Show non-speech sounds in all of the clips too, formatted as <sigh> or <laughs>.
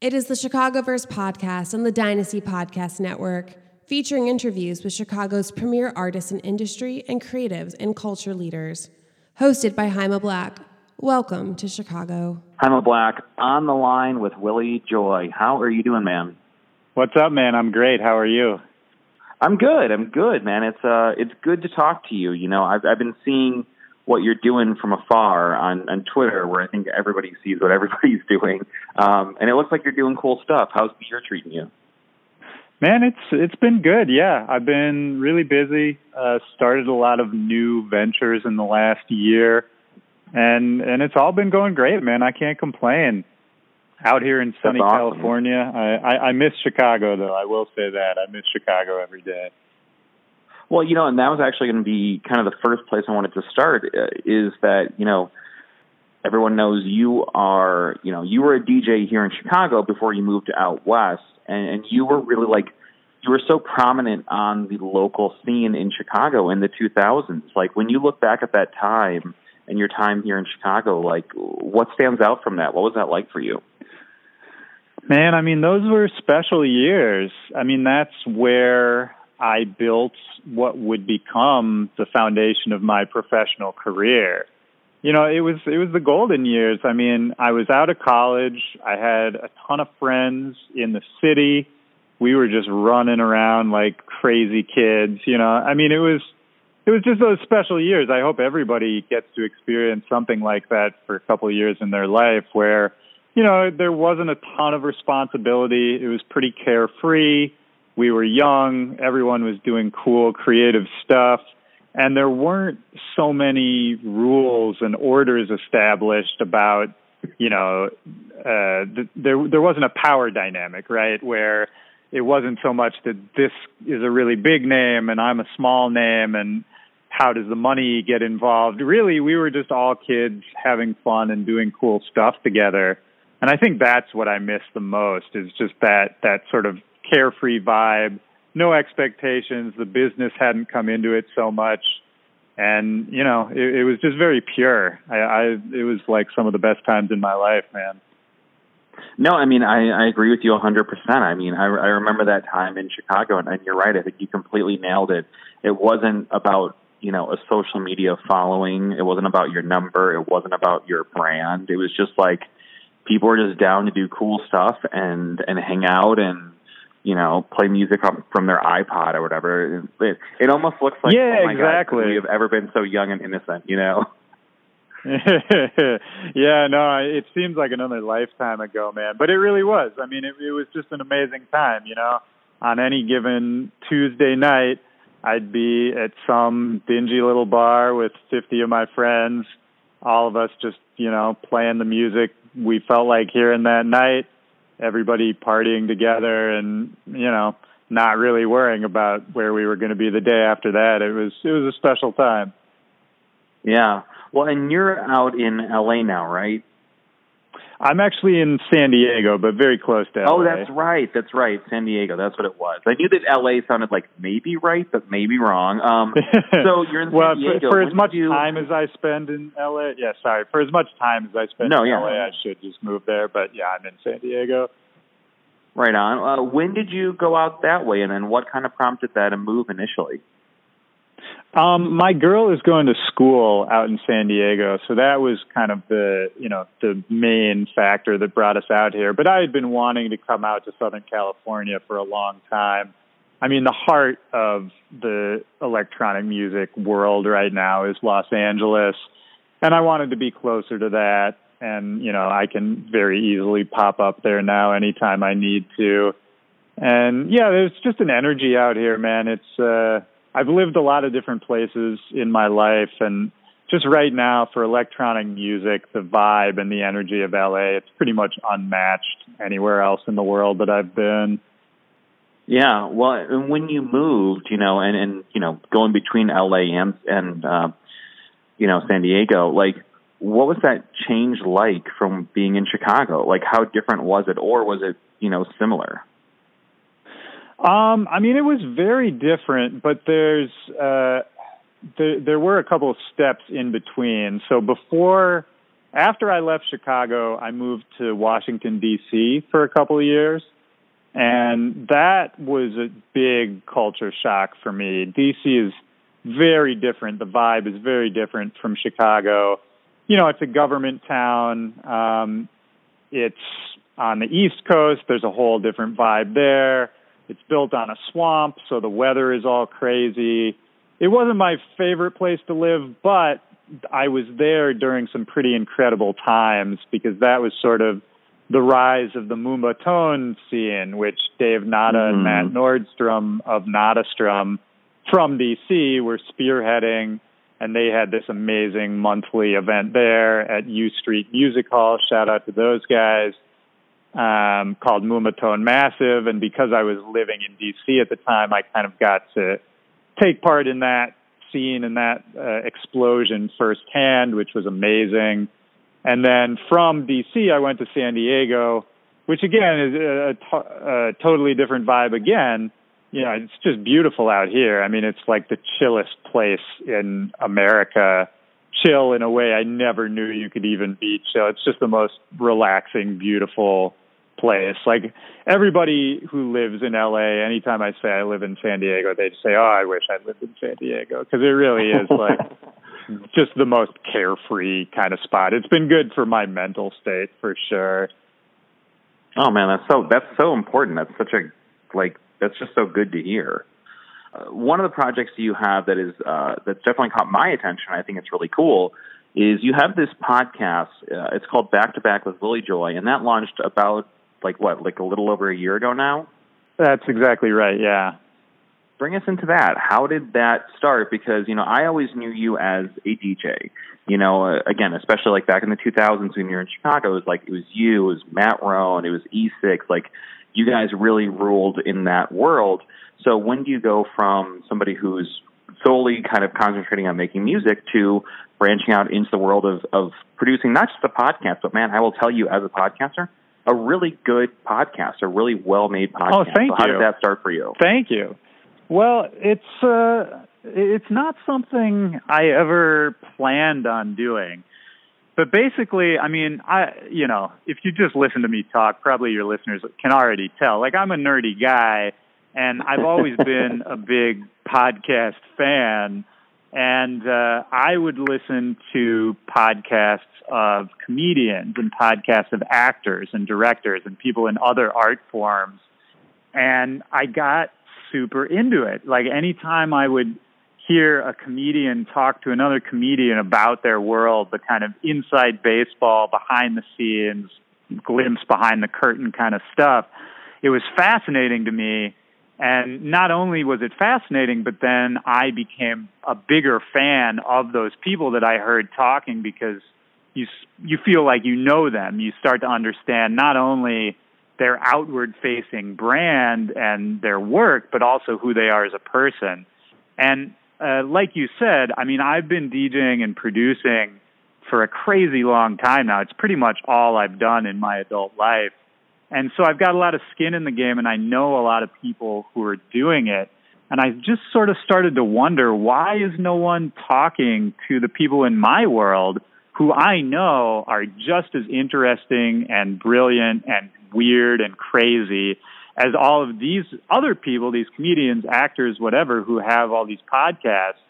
It is the Chicagoverse podcast on the Dynasty Podcast Network, featuring interviews with Chicago's premier artists in industry and creatives and culture leaders. Hosted by Jaime Black. Welcome to Chicago. Jaime Black on the line with Willy Joy. How are you doing, man? What's up, man? I'm great. How are you? I'm good. I'm good, man. It's uh, it's good to talk to you. You know, I've I've been seeing what you're doing from afar on, on Twitter, where I think everybody sees what everybody's <laughs> doing. Um, and it looks like you're doing cool stuff. How's the year treating you? Man, it's it's been good. Yeah, I've been really busy. Uh, started a lot of new ventures in the last year, and and it's all been going great, man. I can't complain. Out here in sunny awesome. California, I, I I miss Chicago though. I will say that I miss Chicago every day. Well, you know, and that was actually going to be kind of the first place I wanted to start uh, is that, you know, everyone knows you are, you know, you were a DJ here in Chicago before you moved out west, and, and you were really like, you were so prominent on the local scene in Chicago in the 2000s. Like, when you look back at that time and your time here in Chicago, like, what stands out from that? What was that like for you? Man, I mean, those were special years. I mean, that's where I built what would become the foundation of my professional career. You know, it was it was the golden years. I mean, I was out of college. I had a ton of friends in the city. We were just running around like crazy kids, you know. I mean, it was it was just those special years. I hope everybody gets to experience something like that for a couple of years in their life where, you know, there wasn't a ton of responsibility. It was pretty carefree we were young, everyone was doing cool, creative stuff, and there weren't so many rules and orders established about, you know, uh, th- there there wasn't a power dynamic, right, where it wasn't so much that this is a really big name and I'm a small name and how does the money get involved? Really, we were just all kids having fun and doing cool stuff together. And I think that's what I miss the most is just that that sort of carefree vibe, no expectations. The business hadn't come into it so much, and you know, it, it was just very pure. I, I it was like some of the best times in my life, man. No, I mean I, I agree with you a hundred percent. I mean I, I remember that time in Chicago, and, and you're right. I think you completely nailed it. It wasn't about you know a social media following. It wasn't about your number. It wasn't about your brand. It was just like people were just down to do cool stuff and and hang out and you know, play music from, from their iPod or whatever. It, it almost looks like, yeah, oh exactly. God, we have ever been so young and innocent, you know? <laughs> <laughs> yeah, no, it seems like another lifetime ago, man. But it really was. I mean, it, it was just an amazing time, you know. On any given Tuesday night, I'd be at some dingy little bar with 50 of my friends, all of us just, you know, playing the music we felt like hearing that night everybody partying together and you know not really worrying about where we were going to be the day after that. It was it was a special time. Yeah. Well, and you're out in LA now, right? I'm actually in San Diego, but very close to LA. Oh, that's right. That's right. San Diego. That's what it was. I knew that LA sounded like maybe right, but maybe wrong. Um, <laughs> so you're in well, San Diego. For, for as much you... time as I spend in LA, yeah, sorry. For as much time as I spend no, in yeah. LA, I should just move there. But yeah, I'm in San Diego. Right on. Uh, when did you go out that way, and then what kind of prompted that a move initially? Um, my girl is going to school out in San Diego, so that was kind of the you know the main factor that brought us out here. But I had been wanting to come out to Southern California for a long time. I mean, the heart of the electronic music world right now is Los Angeles, and I wanted to be closer to that. And you know, I can very easily pop up there now anytime I need to. And yeah, there's just an energy out here, man. It's uh I've lived a lot of different places in my life and just right now for electronic music, the vibe and the energy of LA, it's pretty much unmatched anywhere else in the world that I've been. Yeah, well, and when you moved, you know, and and you know, going between LA and and uh, you know San Diego, like, what was that change like from being in Chicago? Like, how different was it, or was it you know similar? Um, I mean, it was very different, but there's uh, there there were a couple of steps in between. So before after I left Chicago, I moved to Washington D.C. for a couple of years, and that was a big culture shock for me. D.C. is very different. The vibe is very different from Chicago. You know, it's a government town. Um, it's on the East Coast. There's a whole different vibe there. It's built on a swamp, so the weather is all crazy. It wasn't my favorite place to live, but I was there during some pretty incredible times because that was sort of the rise of the Moombahton scene, which Dave Nada mm. and Matt mm-hmm. Nordstrom of Nadastrom from DC were spearheading, and they had this amazing monthly event there at U Street Music Hall. Shout out to those guys. Um, called Moombahton Massive, and because I was living in DC at the time, I kind of got to take part in that scene and that uh, explosion firsthand, which was amazing. And then from DC, I went to San Diego, which again is a, a, a totally different vibe again. You know, it's just beautiful out here. I mean, it's like the chillest place in America. Chill in a way I never knew you could even be chill. It's just the most relaxing, beautiful place. Like everybody who lives in LA, anytime I say I live in San Diego, they say, "Oh, I wish I lived in San Diego," because it really is like <laughs> just the most carefree kind of spot. It's been good for my mental state for sure. Oh man, that's so that's so important. That's such a like that's just so good to hear. Uh, one of the projects you have that is uh, that's definitely caught my attention. I think it's really cool. Is you have this podcast? Uh, it's called Back to Back with Willy Joy, and that launched about like what, like a little over a year ago now? That's exactly right. Yeah. Bring us into that. How did that start? Because you know, I always knew you as a DJ. You know, uh, again, especially like back in the 2000s when you were in Chicago, it was like it was you, it was Matt Roan, it was E6. Like you guys really ruled in that world. So when do you go from somebody who's solely kind of concentrating on making music to branching out into the world of, of producing not just a podcast, but man, I will tell you as a podcaster, a really good podcast, a really well made podcast. Oh, thank so how you. did that start for you? Thank you. Well, it's uh, it's not something I ever planned on doing. But basically, I mean, I you know, if you just listen to me talk, probably your listeners can already tell. Like I'm a nerdy guy and I've always been a big podcast fan and uh, I would listen to podcasts of comedians and podcasts of actors and directors and people in other art forms. And I got super into it. Like anytime I would hear a comedian talk to another comedian about their world, the kind of inside baseball, behind the scenes, glimpse behind the curtain kind of stuff, it was fascinating to me and not only was it fascinating, but then I became a bigger fan of those people that I heard talking because you you feel like you know them. You start to understand not only their outward facing brand and their work, but also who they are as a person. And uh, like you said, I mean, I've been DJing and producing for a crazy long time now. It's pretty much all I've done in my adult life. And so I've got a lot of skin in the game and I know a lot of people who are doing it. And I just sort of started to wonder why is no one talking to the people in my world who I know are just as interesting and brilliant and weird and crazy as all of these other people, these comedians, actors, whatever, who have all these podcasts.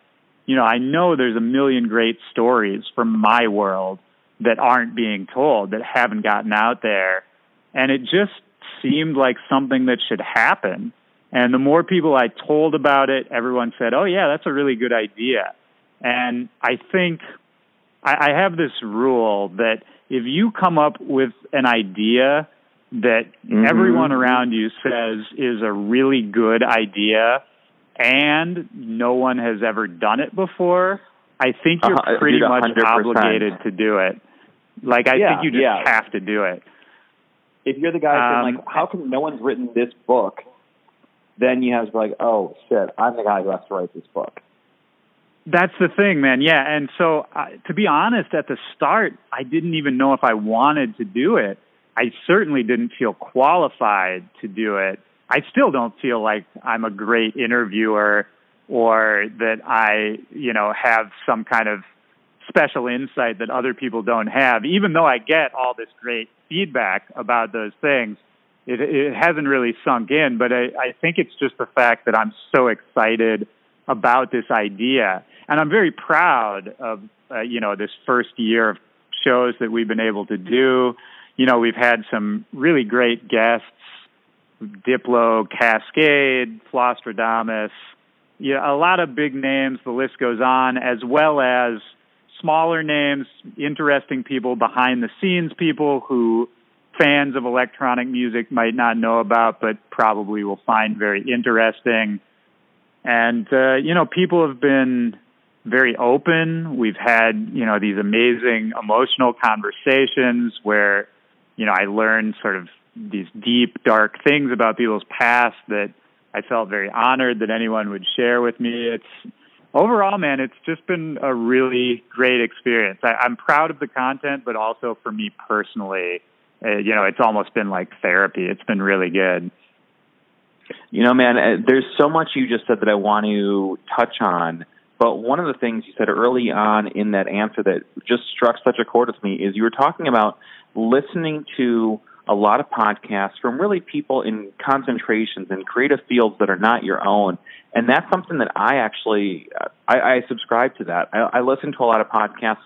You know, I know there's a million great stories from my world that aren't being told, that haven't gotten out there and it just seemed like something that should happen. And the more people I told about it, everyone said, "Oh yeah, that's a really good idea." And I think I, I have this rule that if you come up with an idea that mm-hmm. everyone around you says is a really good idea and no one has ever done it before, I think you're uh, pretty much obligated to do it. Like I yeah, think you just yeah. have to do it if you're the guy um, like, how come no one's written this book? Then you have to be like, oh shit, I'm the guy who has to write this book. That's the thing, man. Yeah, and so uh, to be honest, at the start, I didn't even know if I wanted to do it. I certainly didn't feel qualified to do it. I still don't feel like I'm a great interviewer or that I, you know, have some kind of special insight that other people don't have. Even though I get all this great feedback about those things, it, it hasn't really sunk in. But I, I think it's just the fact that I'm so excited about this idea, and I'm very proud of uh, you know this first year of shows that we've been able to do. You know, we've had some really great guests, Diplo, Kaskade, Flosstradamus, yeah, a lot of big names. The list goes on, as well as smaller names, interesting people behind the scenes, people who fans of electronic music might not know about, but probably will find very interesting. And uh, you know, people have been very open. We've had you know these amazing emotional conversations where you know I learned sort of these deep, dark things about people's past that I felt very honored that anyone would share with me. It's overall, man, it's just been a really great experience. I, I'm proud of the content, but also for me personally, uh, you know, it's almost been like therapy. It's been really good. You know, man, uh, there's so much you just said that I want to touch on. But one of the things you said early on in that answer that just struck such a chord with me is you were talking about listening to a lot of podcasts from really people in concentrations and creative fields that are not your own. And that's something that I actually, uh, I, I subscribe to that. I, I listen to a lot of podcasts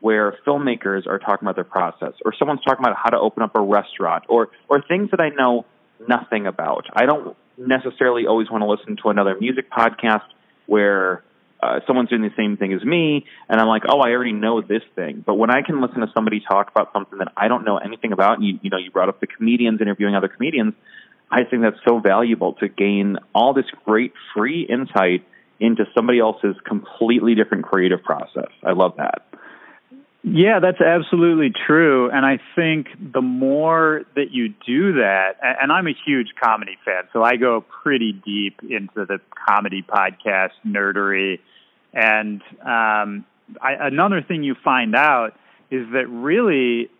where filmmakers are talking about their process or someone's talking about how to open up a restaurant or, or things that I know nothing about. I don't necessarily always want to listen to another music podcast where uh, someone's doing the same thing as me, and I'm like, oh, I already know this thing. But when I can listen to somebody talk about something that I don't know anything about, and you, you know, you brought up the comedians interviewing other comedians, I think that's so valuable to gain all this great free insight into somebody else's completely different creative process. I love that. Yeah, that's absolutely true. And I think the more that you do that, and I'm a huge comedy fan, so I go pretty deep into the comedy podcast nerdery and um, I, another thing you find out is that really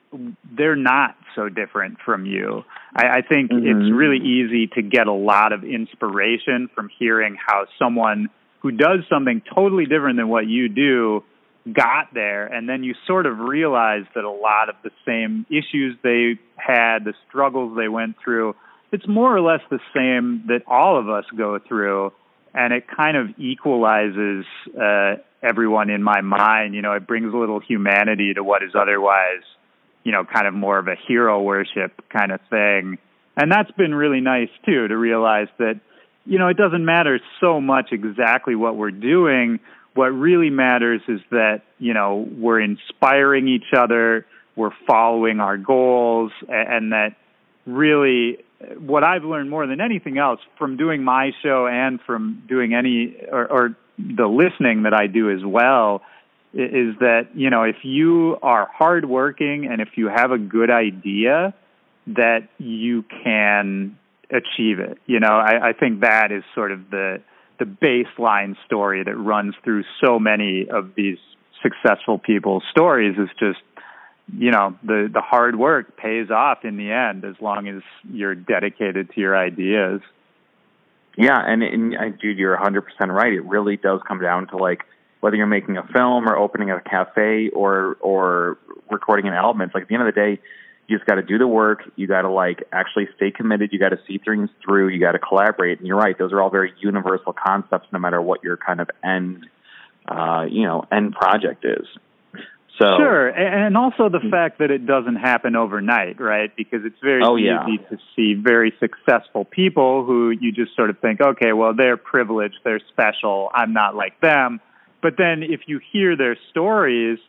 they're not so different from you. I, I think mm-hmm. it's really easy to get a lot of inspiration from hearing how someone who does something totally different than what you do got there and then you sort of realize that a lot of the same issues they had the struggles they went through it's more or less the same that all of us go through and it kind of equalizes uh, everyone in my mind. You know, it brings a little humanity to what is otherwise, you know, kind of more of a hero worship kind of thing. And that's been really nice too to realize that, you know, it doesn't matter so much exactly what we're doing. What really matters is that, you know, we're inspiring each other, we're following our goals, and that really what I've learned more than anything else from doing my show and from doing any or, or the listening that I do as well is that you know if you are hardworking and if you have a good idea that you can achieve it. You know, I, I think that is sort of the the baseline story that runs through so many of these successful people's stories is just you know the the hard work pays off in the end as long as you're dedicated to your ideas. Yeah and, and dude you're 100% right. It really does come down to like whether you're making a film or opening a cafe or or recording an album it's like at the end of the day you just got to do the work. You got to like actually stay committed. You got to see things through. You got to collaborate. And you're right those are all very universal concepts no matter what your kind of end uh you know end project is. So sure, and also the fact that it doesn't happen overnight, right? Because it's very oh, easy yeah. to see very successful people who you just sort of think, okay, well they're privileged, they're special, I'm not like them. But then if you hear their stories,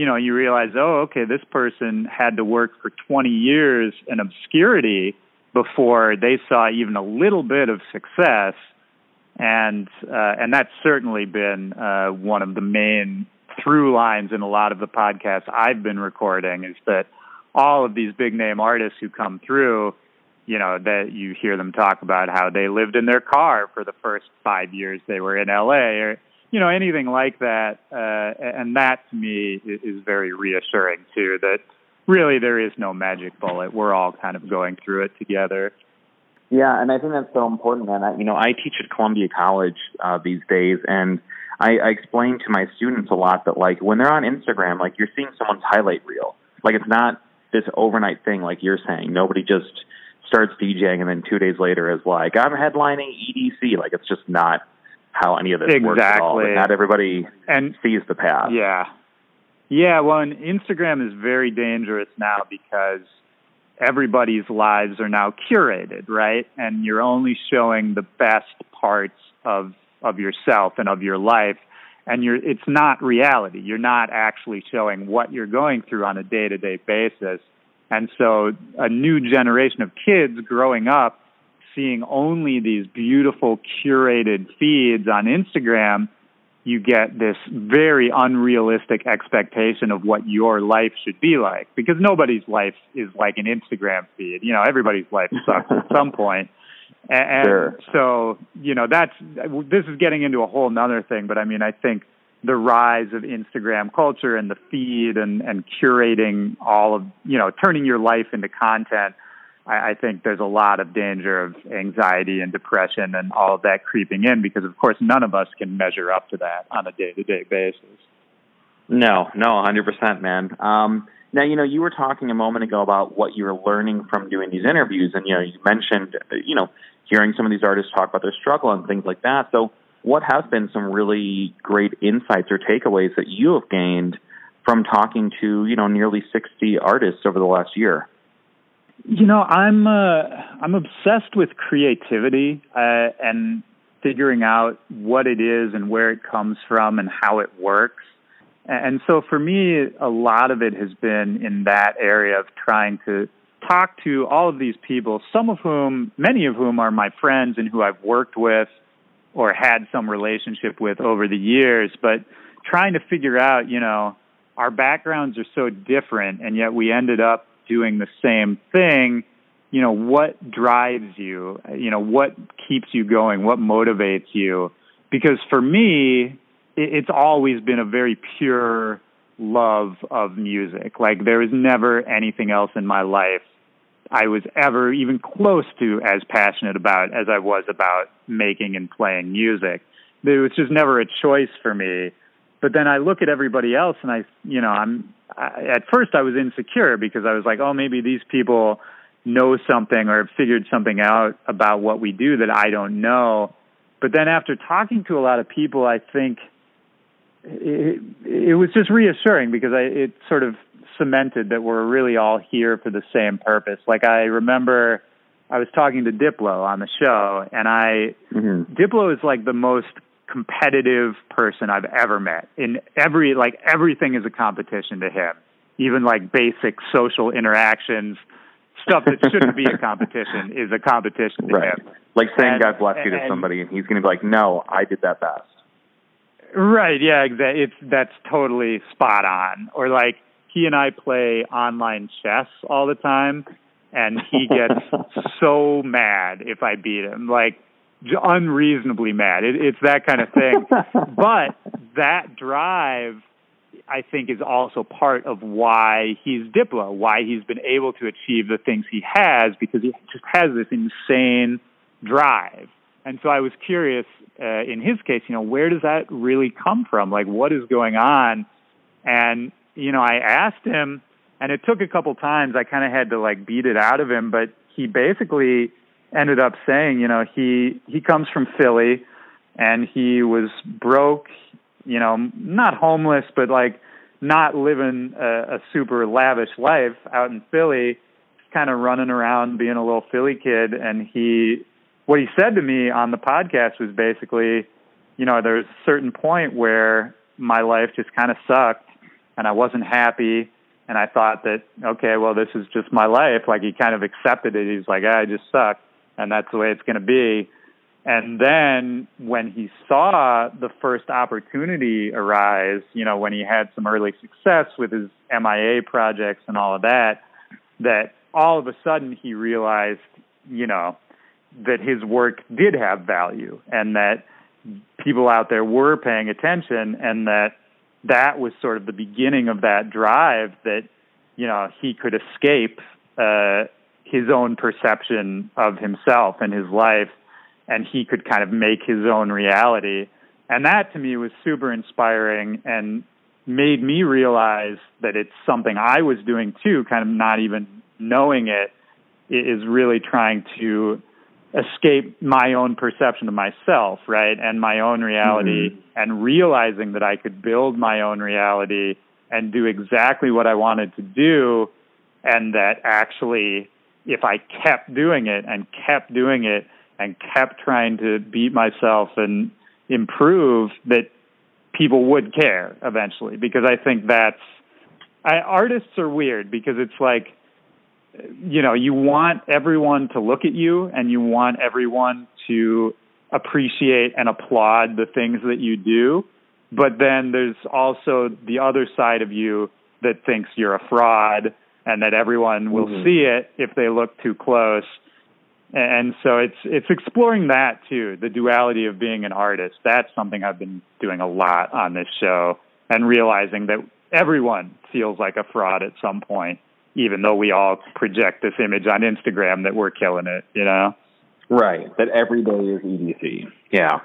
you know, you realize, oh, okay, this person had to work for 20 years in obscurity before they saw even a little bit of success, and uh, and that's certainly been uh, one of the main through lines in a lot of the podcasts I've been recording is that all of these big name artists who come through, you know, that you hear them talk about how they lived in their car for the first five years they were in LA or, you know, anything like that. Uh, and that to me is very reassuring too, that really there is no magic bullet. We're all kind of going through it together. Yeah, and I think that's so important, man. I, you know, I teach at Columbia College uh, these days, and I, I explain to my students a lot that like when they're on Instagram, like you're seeing someone's highlight reel. Like it's not this overnight thing, like you're saying. Nobody just starts DJing and then two days later is like, I'm headlining EDC. Like it's just not how any of this exactly. works at all. not everybody and sees the path. Yeah. Yeah, well, and Instagram is very dangerous now because everybody's lives are now curated, right? And you're only showing the best parts of of yourself and of your life and you're it's not reality. You're not actually showing what you're going through on a day-to-day basis. And so a new generation of kids growing up seeing only these beautiful curated feeds on Instagram, you get this very unrealistic expectation of what your life should be like because nobody's life is like an Instagram feed. You know, everybody's life sucks at some <laughs> point. And, sure. so, you know, that's this is getting into a whole nother thing, but I mean, I think the rise of Instagram culture and the feed and, and curating all of, you know, turning your life into content, I, I think there's a lot of danger of anxiety and depression and all of that creeping in because, of course, none of us can measure up to that on a day to day basis. No, no, 100%, man. Um, now, you know, you were talking a moment ago about what you were learning from doing these interviews, and, you know, you mentioned, you know, hearing some of these artists talk about their struggle and things like that. So, what have been some really great insights or takeaways that you have gained from talking to you know nearly 60 artists over the last year you know i'm uh, i'm obsessed with creativity uh, and figuring out what it is and where it comes from and how it works. And so for me a lot of it has been in that area of trying to talk to all of these people some of whom many of whom are my friends and who i've worked with or had some relationship with over the years, but trying to figure out, you know, our backgrounds are so different and yet we ended up doing the same thing. You know, what drives you? You know, what keeps you going? What motivates you? Because for me, it's always been a very pure love of music. Like there was never anything else in my life I was ever even close to as passionate about as I was about making and playing music. It was just never a choice for me. But then I look at everybody else and I, you know, I'm, I, at first I was insecure because I was like, oh, maybe these people know something or have figured something out about what we do that I don't know. But then after talking to a lot of people, I think it, it was just reassuring because I, it sort of cemented that we're really all here for the same purpose. Like I remember I was talking to Diplo on the show and I mm-hmm. Diplo is like the most competitive person I've ever met. In every like everything is a competition to him. Even like basic social interactions, stuff that shouldn't be a competition is a competition to right. him. Like saying and, God bless you to somebody and he's gonna be like, No, I did that best. Right, yeah, exactly. It's that's totally spot on. Or like he and I play online chess all the time, and he gets <laughs> so mad if I beat him, like unreasonably mad. It, it's that kind of thing. <laughs> but that drive, I think, is also part of why he's Diplo, why he's been able to achieve the things he has, because he just has this insane drive. And so I was curious, uh, in his case, you know, where does that really come from? Like, what is going on? And you know, I asked him, and it took a couple times. I kind of had to like beat it out of him, but he basically ended up saying, you know, he he comes from Philly, and he was broke, you know, not homeless, but like not living a, a super lavish life out in Philly, kind of running around being a little Philly kid. And he, what he said to me on the podcast was basically, you know, there's a certain point where my life just kind of sucked and I wasn't happy. And I thought that, okay, well, this is just my life. Like he kind of accepted it. He's like, ah, I just suck. And that's the way it's going to be. And then when he saw the first opportunity arise, you know, when he had some early success with his MIA projects and all of that, that all of a sudden he realized, you know, that his work did have value and that people out there were paying attention and that that was sort of the beginning of that drive that you know he could escape uh, his own perception of himself and his life, and he could kind of make his own reality. And that to me was super inspiring and made me realize that it's something I was doing too, kind of not even knowing it, is really trying to escape my own perception of myself, right? And my own reality mm-hmm. and realizing that I could build my own reality and do exactly what I wanted to do and that actually if I kept doing it and kept doing it and kept trying to beat myself and improve that people would care eventually. Because I think that's I, artists are weird because it's like you know you want everyone to look at you and you want everyone to appreciate and applaud the things that you do. But then there's also the other side of you that thinks you're a fraud and that everyone will mm-hmm. see it if they look too close. And so it's it's exploring that too the duality of being an artist. That's something i've been doing a lot on this show and realizing that everyone feels like a fraud at some point even though we all project this image on instagram that we're killing it you know? Right. That every day is edc yeah.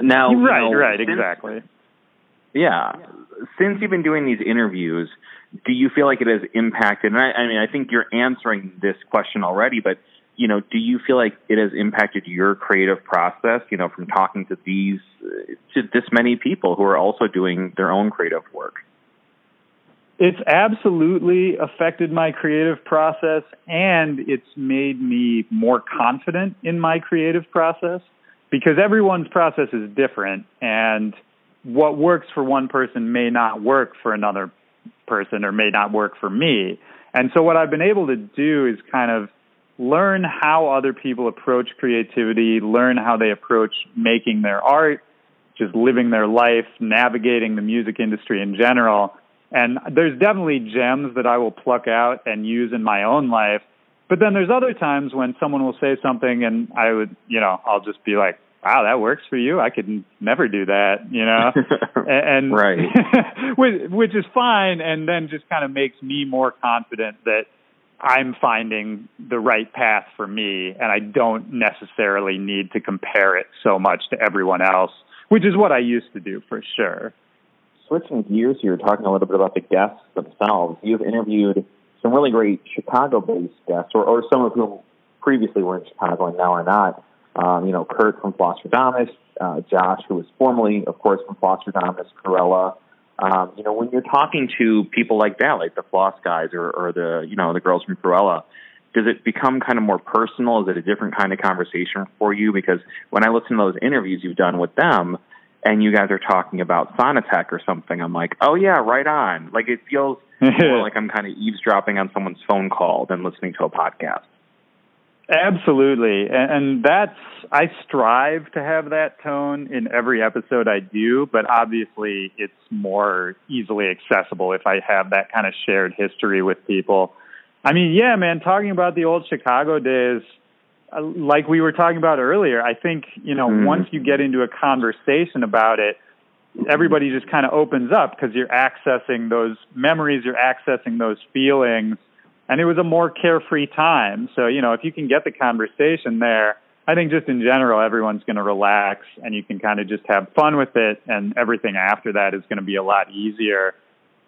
Now right you know, right. since, exactly. Yeah. Since you've been doing these interviews do you feel like it has impacted and I, I mean i think you're answering this question already but you know, do you feel like it has impacted your creative process, you know, from talking to these, to this many people who are also doing their own creative work? It's absolutely affected my creative process and it's made me more confident in my creative process because everyone's process is different and what works for one person may not work for another person or may not work for me. And so what I've been able to do is kind of learn how other people approach creativity, learn how they approach making their art, just living their life, navigating the music industry in general. And there's definitely gems that I will pluck out and use in my own life. But then there's other times when someone will say something and I would, you know, I'll just be like, wow, that works for you. I could never do that, you know, <laughs> and, right, <laughs> which, which is fine. And then just kind of makes me more confident that I'm finding the right path for me, and I don't necessarily need to compare it so much to everyone else, which is what I used to do for sure. Switching gears here, talking a little bit about the guests themselves. You've interviewed some really great Chicago based guests, or, or some of whom previously were in Chicago and now are not. Um, you know, Kurt from Flosstradamus, uh, Josh, who was formerly, of course, from Flosstradamus, Krewella, um, you know, when you're talking to people like that, like the Floss guys or, or the, you know, the girls from Krewella, does it become kind of more personal? Is it a different kind of conversation for you? Because when I listen to those interviews you've done with them, and you guys are talking about Sonotheque or something, I'm like, oh yeah, right on. Like it feels <laughs> more like I'm kind of eavesdropping on someone's phone call than listening to a podcast. Absolutely. And, and that's, I strive to have that tone in every episode I do, but obviously it's more easily accessible if I have that kind of shared history with people. I mean, yeah, man, talking about the old Chicago days, uh, like we were talking about earlier, I think, you know, mm. once you get into a conversation about it, everybody just kind of opens up because you're accessing those memories, you're accessing those feelings and it was a more carefree time. So, you know, if you can get the conversation there, I think just in general, everyone's going to relax and you can kind of just have fun with it. And everything after that is going to be a lot easier.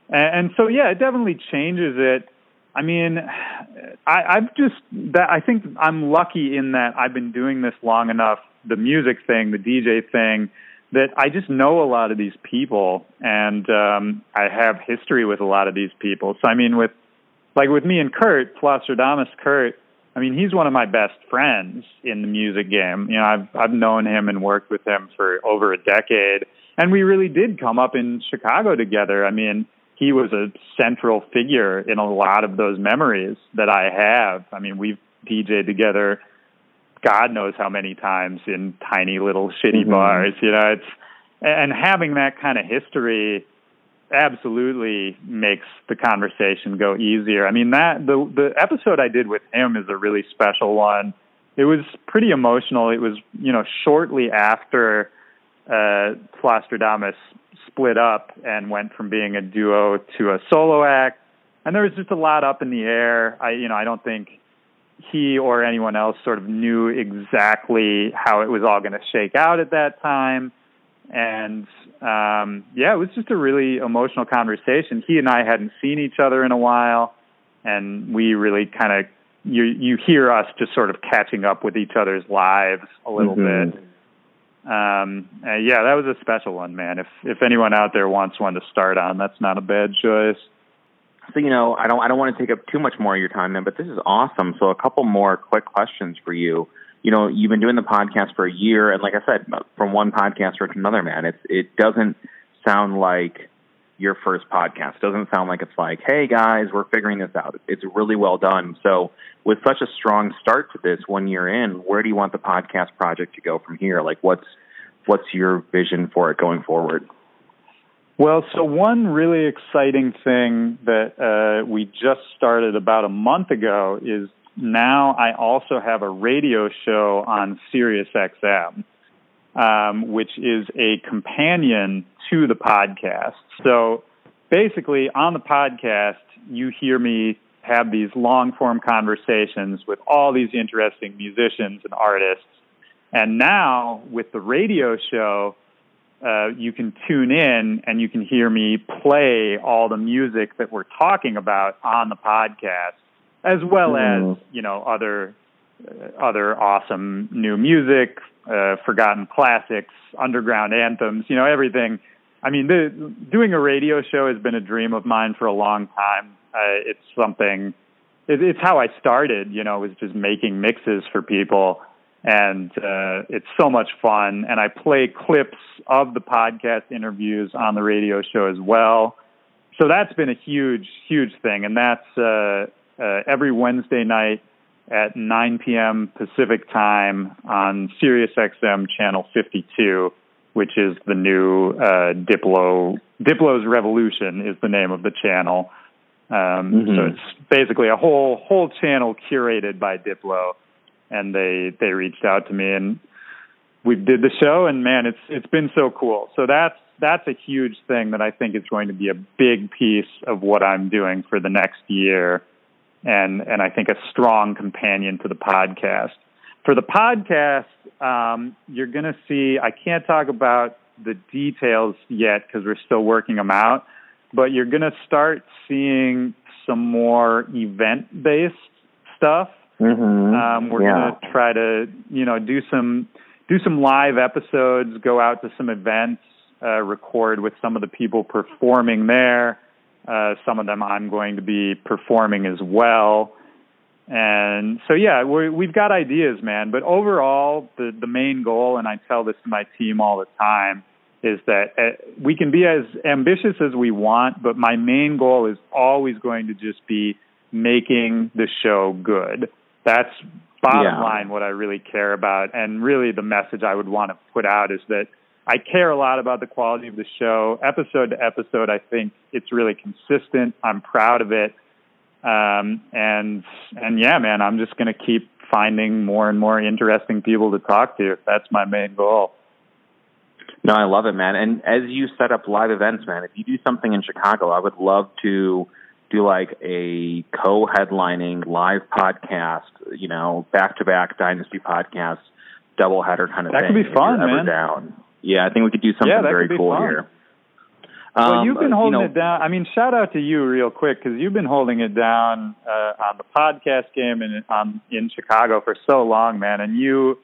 And, and so, yeah, it definitely changes it. I mean, I, I've just that I think I'm lucky in that I've been doing this long enough, the music thing, the DJ thing, that I just know a lot of these people and um, I have history with a lot of these people. So, I mean, with like with me and Kurt, Flosstradamus Kurt, I mean, he's one of my best friends in the music game. You know, I've I've known him and worked with him for over a decade, and we really did come up in Chicago together. I mean, he was a central figure in a lot of those memories that I have. I mean, we've DJed together God knows how many times in tiny little shitty mm-hmm. bars, you know, it's and having that kind of history absolutely makes the conversation go easier. I mean that the the episode I did with him is a really special one. It was pretty emotional. It was you know shortly after uh, Flosstradamus split up and went from being a duo to a solo act, and there was just a lot up in the air. I you know I don't think he or anyone else sort of knew exactly how it was all going to shake out at that time. And um, yeah, it was just a really emotional conversation. He and I hadn't seen each other in a while, and we really kind of you you hear us just sort of catching up with each other's lives a little mm-hmm. bit. Um, yeah, that was a special one, man. If if anyone out there wants one to start on, that's not a bad choice. So you know, I don't I don't want to take up too much more of your time, man. But this is awesome. So a couple more quick questions for you. You know, you've been doing the podcast for a year, and like I said, from one podcaster to another, man, it's it doesn't sound like your first podcast. It doesn't sound like it's like, hey guys, we're figuring this out. It's really well done. So with such a strong start to this one year in, where do you want the podcast project to go from here? Like what's what's your vision for it going forward? Well, so one really exciting thing that uh, we just started about a month ago is now I also have a radio show on SiriusXM, um, which is a companion to the podcast. So basically, on the podcast, you hear me have these long form conversations with all these interesting musicians and artists. And now with the radio show, uh, you can tune in and you can hear me play all the music that we're talking about on the podcast, as well mm. as you know other uh, other awesome new music, uh, forgotten classics, underground anthems, you know everything. I mean, the, doing a radio show has been a dream of mine for a long time. Uh, it's something. It, it's how I started. You know, was just making mixes for people and uh, it's so much fun. And I play clips of the podcast interviews on the radio show as well. So that's been a huge, huge thing, and that's uh, uh, every Wednesday night at 9 p.m. Pacific time on SiriusXM channel 52, which is the new uh, Diplo. Diplo's Revolution is the name of the channel. Um, mm-hmm. So it's basically a whole whole channel curated by Diplo and they they reached out to me and we did the show and man it's it's been so cool so that's that's a huge thing that I think is going to be a big piece of what I'm doing for the next year and and I think a strong companion to the podcast for the podcast um, you're going to see I can't talk about the details yet because we're still working them out but you're going to start seeing some more event based stuff Mm-hmm. Um, we're yeah. going to try to, you know, do some do some live episodes, go out to some events, uh, record with some of the people performing there. Uh, some of them I'm going to be performing as well. And so, yeah, we we've got ideas, man. But overall, the the main goal, and I tell this to my team all the time, is that uh, we can be as ambitious as we want, but my main goal is always going to just be making the show good. That's bottom yeah. line what I really care about. And really the message I would want to put out is that I care a lot about the quality of the show. Episode to episode, I think it's really consistent. I'm proud of it. Um, and, and yeah, man, I'm just going to keep finding more and more interesting people to talk to. That's my main goal. No, I love it, man. And as you set up live events, man, if you do something in Chicago, I would love to do like a co-headlining live podcast, you know, back-to-back Dynasty podcast, double header kind of that thing. That could be fun, man. Down. Yeah, I think we could do something yeah, very cool fun. here. Um, well, um, you've been holding you know, it down. I mean, shout out to you real quick because you've been holding it down uh, on the podcast game and on in Chicago for so long, man. And you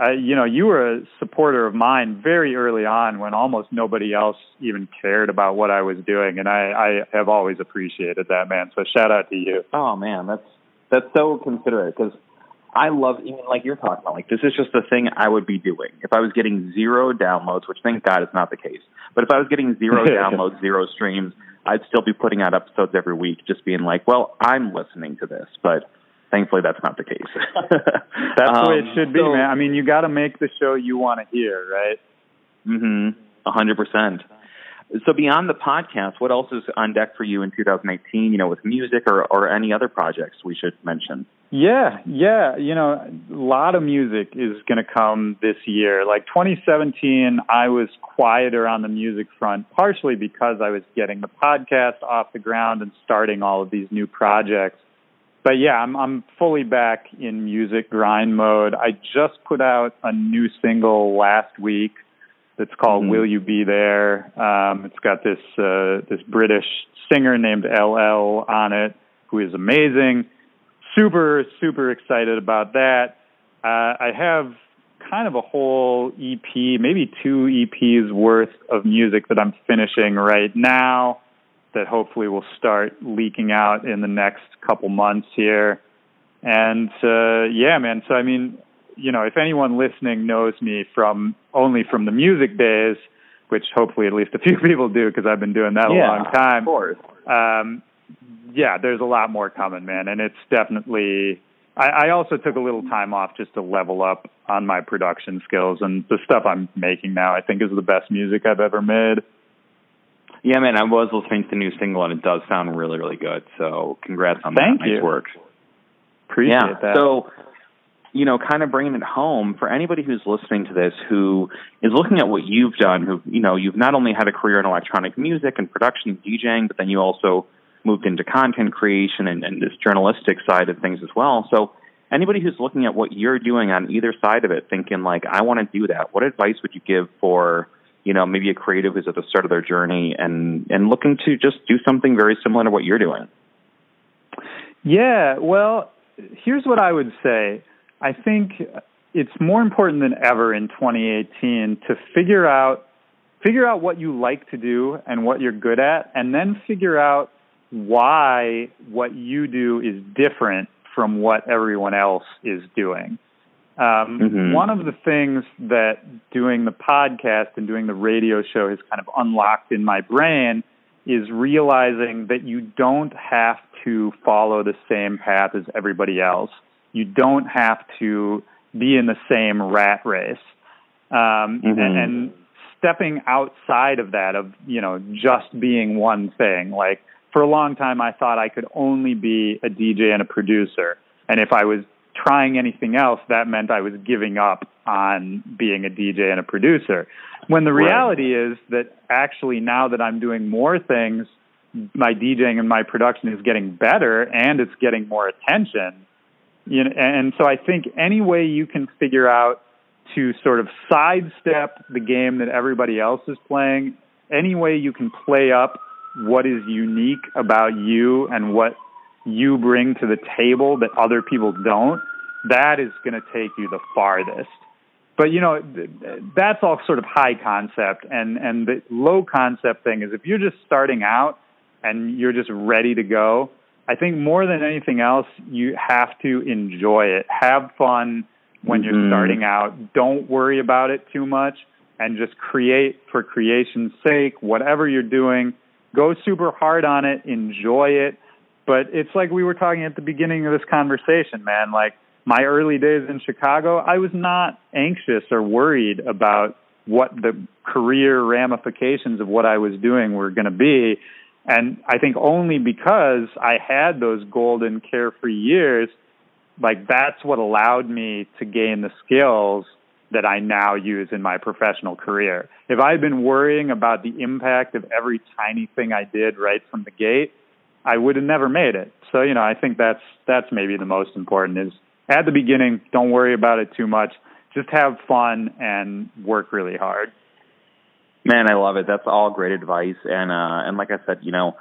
uh, you know, you were a supporter of mine very early on when almost nobody else even cared about what I was doing, and I, I have always appreciated that, man. So shout out to you. Oh man, that's that's so considerate because I love even like you're talking about. Like this is just the thing I would be doing if I was getting zero downloads, which thank God is not the case. But if I was getting zero <laughs> downloads, zero streams, I'd still be putting out episodes every week, just being like, well, I'm listening to this, but Thankfully, that's not the case. <laughs> that's um, the way it um, should be, so, man. I mean, you got to make the show you want to hear, right? Mm-hmm. A hundred percent. So beyond the podcast, what else is on deck for you in 2018? You know, with music or or any other projects we should mention? Yeah, yeah. You know, a lot of music is going to come this year. Like 2017, I was quieter on the music front, partially because I was getting the podcast off the ground and starting all of these new projects. but yeah, I'm I'm fully back in music grind mode. I just put out a new single last week that's called mm-hmm. "Will You Be There." Um, it's got this uh, this British singer named LL on it, who is amazing. Super super excited about that. Uh, I have kind of a whole EP, maybe two EPs worth of music that I'm finishing right now that hopefully will start leaking out in the next couple months here. And uh, yeah, man. So I mean, you know, if anyone listening knows me from only from the music days, which hopefully at least a few <laughs> people do because I've been doing that yeah, a long time. Of course. Um, yeah, there's a lot more coming, man, and it's definitely. I, I also took a little time off just to level up on my production skills, and the stuff I'm making now, I think, is the best music I've ever made. Yeah, man, I was listening to the new single and it does sound really, really good. So congrats on Thank that. You. Nice work. Appreciate yeah. that. So, you know, kind of bringing it home for anybody who's listening to this who is looking at what you've done, who, you know, you've not only had a career in electronic music and production and DJing, but then you also moved into content creation and, and this journalistic side of things as well. So, anybody who's looking at what you're doing on either side of it, thinking like, I want to do that, what advice would you give for you know, maybe a creative who's at the start of their journey and and looking to just do something very similar to what you're doing. Yeah, well, here's what I would say. I think it's more important than ever in 2018 to figure out figure out what you like to do and what you're good at and then figure out why what you do is different from what everyone else is doing. Um, mm-hmm. One of the things that doing the podcast and doing the radio show has kind of unlocked in my brain is realizing that you don't have to follow the same path as everybody else. You don't have to be in the same rat race. Um, mm-hmm. and, and stepping outside of that, of, you know, just being one thing. Like, for a long time, I thought I could only be a DJ and a producer. And if I was trying anything else, that meant I was giving up on being a DJ and a producer. When the reality right. is that actually now that I'm doing more things, my DJing and my production is getting better and it's getting more attention. You know, and so I think any way you can figure out to sort of sidestep the game that everybody else is playing, any way you can play up what is unique about you and what you bring to the table that other people don't, that is going to take you the farthest. But you know, that's all sort of high concept, and and the low concept thing is if you're just starting out and you're just ready to go. I think more than anything else, you have to enjoy it. Have fun when mm-hmm. you're starting out. Don't worry about it too much and just create for creation's sake, whatever you're doing. Go super hard on it, enjoy it. But it's like we were talking at the beginning of this conversation, man. Like, my early days in Chicago, I was not anxious or worried about what the career ramifications of what I was doing were going to be. And I think only because I had those golden carefree years, like that's what allowed me to gain the skills that I now use in my professional career. If I had been worrying about the impact of every tiny thing I did right from the gate, I would have never made it. So, you know, I think that's that's maybe the most important is at the beginning, don't worry about it too much. Just have fun and work really hard. Man, I love it. That's all great advice. And uh and like I said, you know,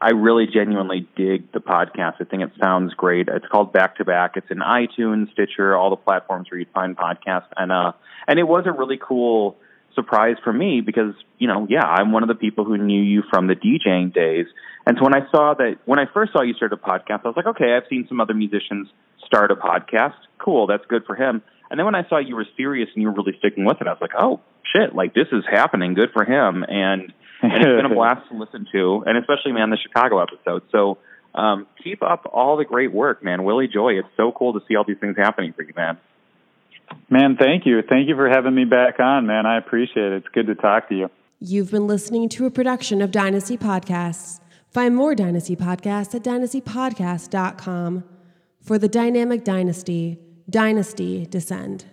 I really genuinely dig the podcast. I think it sounds great. It's called Back to Back. It's in iTunes, Stitcher, all the platforms where you find podcasts. And uh and it was a really cool surprise for me because, you know, yeah, I'm one of the people who knew you from the DJing days. And so when I saw that when I first saw you start a podcast, I was like, okay, I've seen some other musicians start a podcast. Cool, that's good for him. And then when I saw you were serious and you were really sticking with it, I was like, oh shit, like this is happening. Good for him. And and it's been a <laughs> blast to listen to, and especially man the Chicago episode. So um, keep up all the great work, man. Willy Joy, it's so cool to see all these things happening for you, man. Man, thank you. Thank you for having me back on, man. I appreciate it. It's good to talk to you. You've been listening to a production of Dynasty Podcasts. Find more Dynasty Podcasts at dynastypodcast.com. For the dynamic dynasty, Dynasty Descend.